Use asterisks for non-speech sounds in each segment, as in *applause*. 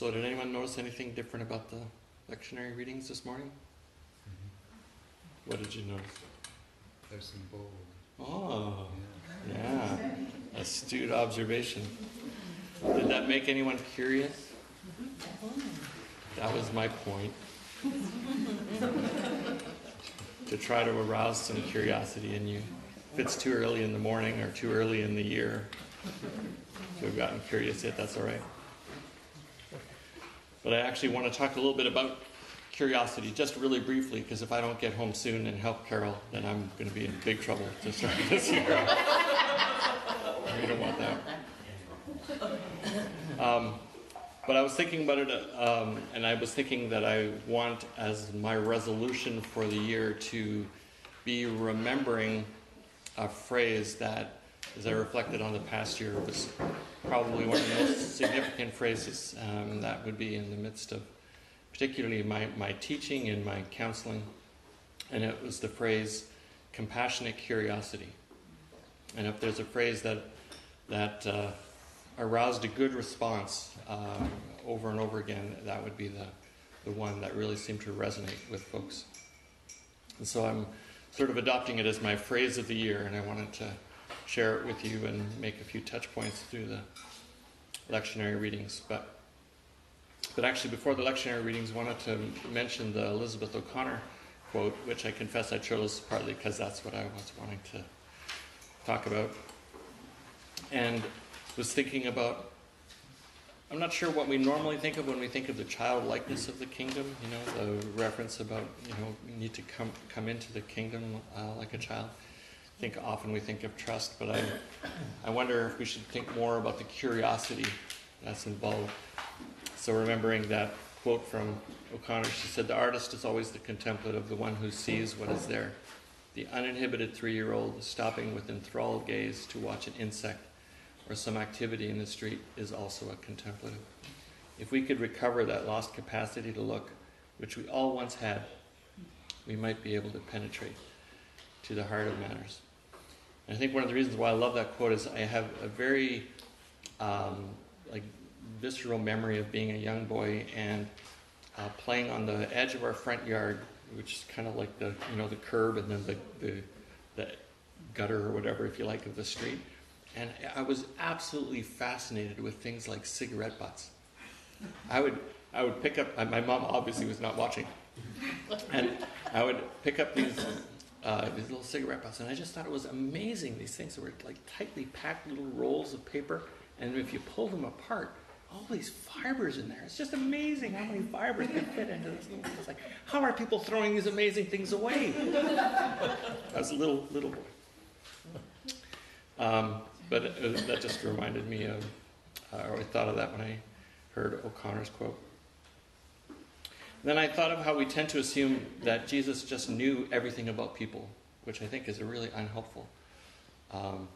So, did anyone notice anything different about the lectionary readings this morning? Mm-hmm. What did you notice? There's some bold. Oh, Yeah. yeah. Astute observation. Did that make anyone curious? That was my point. to try to arouse some curiosity in you. If it's too early in the morning or too early in the year to have gotten curious yet, that's all right. But I actually want to talk a little bit about curiosity, just really briefly, because if I don't get home soon and help Carol, then I'm going to be in big trouble to start *laughs* this year. we don't want that. Um, but I was thinking about it, um, and I was thinking that I want as my resolution for the year to be remembering a phrase that, as I reflected on the past year, was probably one of the most significant phrases um, that would be in the midst of particularly my, my teaching and my counseling. And it was the phrase compassionate curiosity. And if there's a phrase that, that uh, aroused a good response uh, over and over again, that would be the, the one that really seemed to resonate with folks. And so I'm sort of adopting it as my phrase of the year, and I wanted to share it with you and make a few touch points through the lectionary readings. But, but actually, before the lectionary readings, I wanted to mention the Elizabeth O'Connor quote, which I confess I chose partly because that's what I was wanting to talk about. And was thinking about I'm not sure what we normally think of when we think of the childlikeness of the kingdom. You know, the reference about you know you need to come come into the kingdom uh, like a child. I think often we think of trust, but I I wonder if we should think more about the curiosity that's involved. So remembering that quote from O'Connor, she said, "The artist is always the contemplative, the one who sees what is there. The uninhibited three-year-old stopping with enthralled gaze to watch an insect." or some activity in the street is also a contemplative. If we could recover that lost capacity to look, which we all once had, we might be able to penetrate to the heart of matters. And I think one of the reasons why I love that quote is I have a very um, like visceral memory of being a young boy and uh, playing on the edge of our front yard, which is kind of like the you know the curb and then the, the the gutter or whatever, if you like, of the street and I was absolutely fascinated with things like cigarette butts. I would, I would pick up, my mom obviously was not watching, and I would pick up these, uh, these little cigarette butts, and I just thought it was amazing. These things were like tightly packed little rolls of paper, and if you pull them apart, all these fibers in there. It's just amazing how many fibers can fit into this little. It's like, how are people throwing these amazing things away? *laughs* I was a little little boy. Um, but it, that just reminded me of, uh, I thought of that when I heard O'Connor's quote. Then I thought of how we tend to assume that Jesus just knew everything about people, which I think is a really unhelpful um,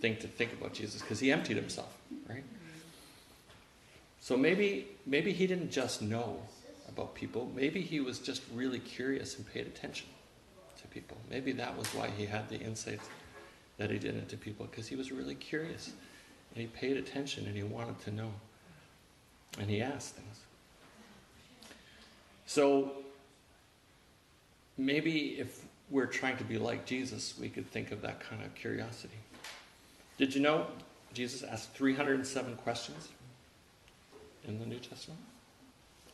thing to think about Jesus, because he emptied himself, right? So maybe maybe he didn't just know about people. Maybe he was just really curious and paid attention to people. Maybe that was why he had the insights that he did into people because he was really curious and he paid attention and he wanted to know and he asked things. So maybe if we're trying to be like Jesus, we could think of that kind of curiosity. Did you know Jesus asked 307 questions in the New Testament?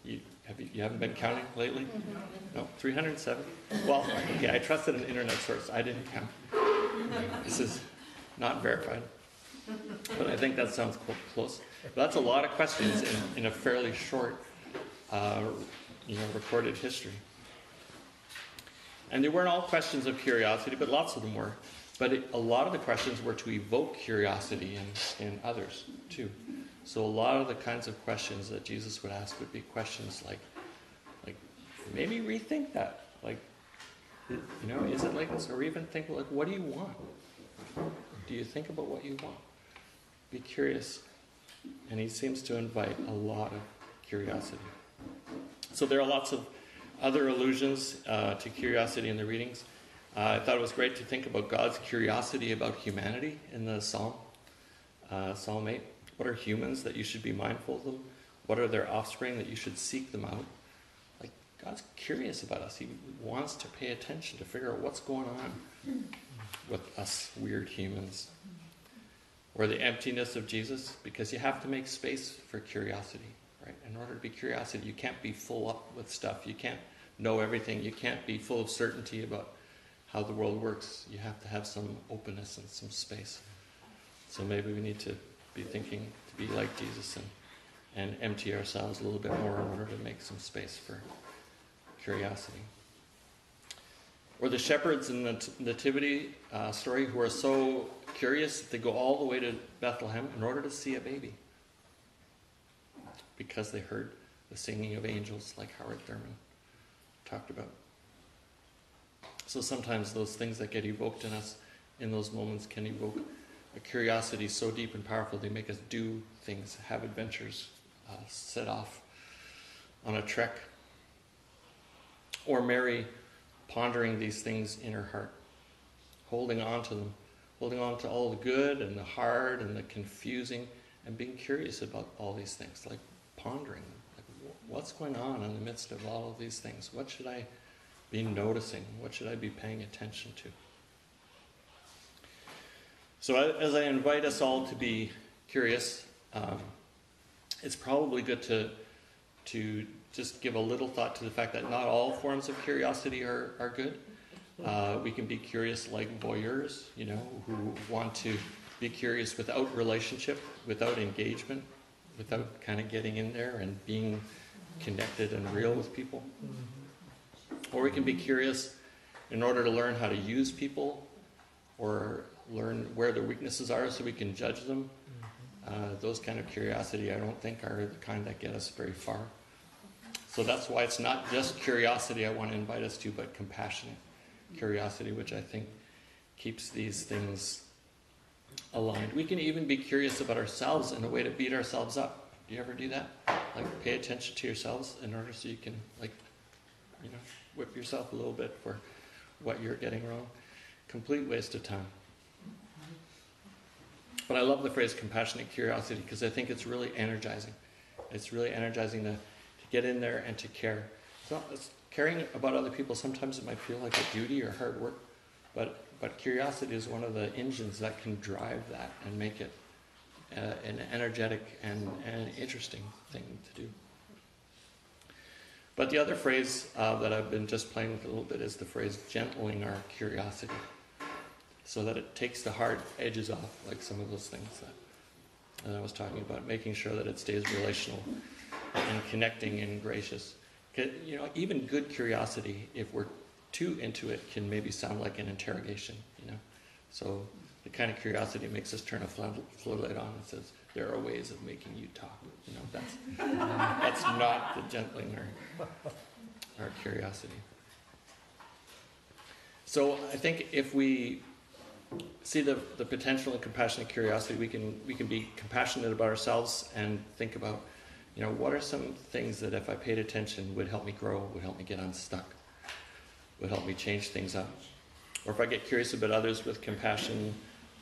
You, have you, you haven't been counting lately? No, 307? Well, okay, I trusted an internet source. I didn't count. This is not verified. But I think that sounds close. But that's a lot of questions in, in a fairly short, uh, you know, recorded history. And they weren't all questions of curiosity, but lots of them were. But it, a lot of the questions were to evoke curiosity in, in others, too. So a lot of the kinds of questions that Jesus would ask would be questions like, like maybe rethink that. Like, you know, is it like this? Or even think, like, what do you want? Do you think about what you want? Be curious. And he seems to invite a lot of curiosity. So there are lots of other allusions uh, to curiosity in the readings. Uh, I thought it was great to think about God's curiosity about humanity in the Psalm, uh, Psalm 8. What are humans that you should be mindful of them? What are their offspring that you should seek them out? Like, God's curious about us. He wants to pay attention to figure out what's going on with us weird humans. Or the emptiness of Jesus, because you have to make space for curiosity, right? In order to be curiosity, you can't be full up with stuff. You can't know everything. You can't be full of certainty about how the world works. You have to have some openness and some space. So maybe we need to be thinking to be like Jesus and, and empty ourselves a little bit more in order to make some space for curiosity. Or the shepherds in the Nativity uh, story who are so curious that they go all the way to Bethlehem in order to see a baby because they heard the singing of angels, like Howard Thurman talked about. So sometimes those things that get evoked in us in those moments can evoke a curiosity so deep and powerful they make us do things, have adventures, uh, set off on a trek. Or Mary pondering these things in her heart, holding on to them, holding on to all the good and the hard and the confusing, and being curious about all these things, like pondering. Like, what's going on in the midst of all of these things? What should I be noticing? What should I be paying attention to? So, as I invite us all to be curious, um, it's probably good to, to just give a little thought to the fact that not all forms of curiosity are, are good. Uh, we can be curious like voyeurs, you know, who want to be curious without relationship, without engagement, without kind of getting in there and being connected and real with people. Or we can be curious in order to learn how to use people or learn where their weaknesses are so we can judge them. Uh, those kind of curiosity, I don't think, are the kind that get us very far. So that's why it's not just curiosity I want to invite us to, but compassionate curiosity, which I think keeps these things aligned. We can even be curious about ourselves in a way to beat ourselves up. Do you ever do that? Like pay attention to yourselves in order so you can like you know whip yourself a little bit for what you're getting wrong. Complete waste of time. But I love the phrase compassionate curiosity because I think it's really energizing. It's really energizing to, to get in there and to care. So caring about other people, sometimes it might feel like a duty or hard work, but, but curiosity is one of the engines that can drive that and make it uh, an energetic and, and interesting thing to do. But the other phrase uh, that I've been just playing with a little bit is the phrase gentling our curiosity so that it takes the hard edges off, like some of those things that, that I was talking about, making sure that it stays relational and connecting and gracious. You know, even good curiosity, if we're too into it, can maybe sound like an interrogation. You know, so the kind of curiosity makes us turn a floodlight on and says, "There are ways of making you talk." You know, that's that's not the gentling our curiosity. So I think if we see the, the potential and compassionate curiosity, we can, we can be compassionate about ourselves and think about, you know, what are some things that if I paid attention would help me grow, would help me get unstuck, would help me change things up. Or if I get curious about others with compassion,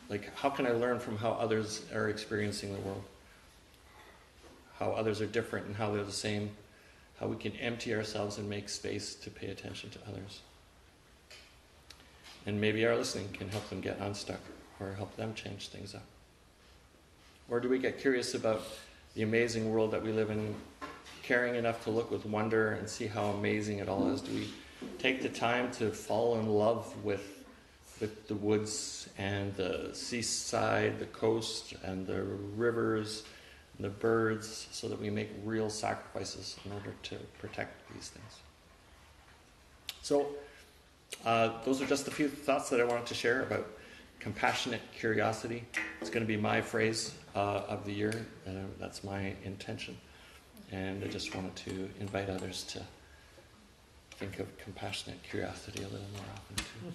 like how can I learn from how others are experiencing the world? How others are different and how they're the same. How we can empty ourselves and make space to pay attention to others. And maybe our listening can help them get unstuck or help them change things up. Or do we get curious about the amazing world that we live in, caring enough to look with wonder and see how amazing it all is? Do we take the time to fall in love with, with the woods and the seaside, the coast, and the rivers, and the birds, so that we make real sacrifices in order to protect these things? So, uh, those are just a few thoughts that I wanted to share about compassionate curiosity. It's going to be my phrase uh, of the year. Uh, that's my intention. And I just wanted to invite others to think of compassionate curiosity a little more often too.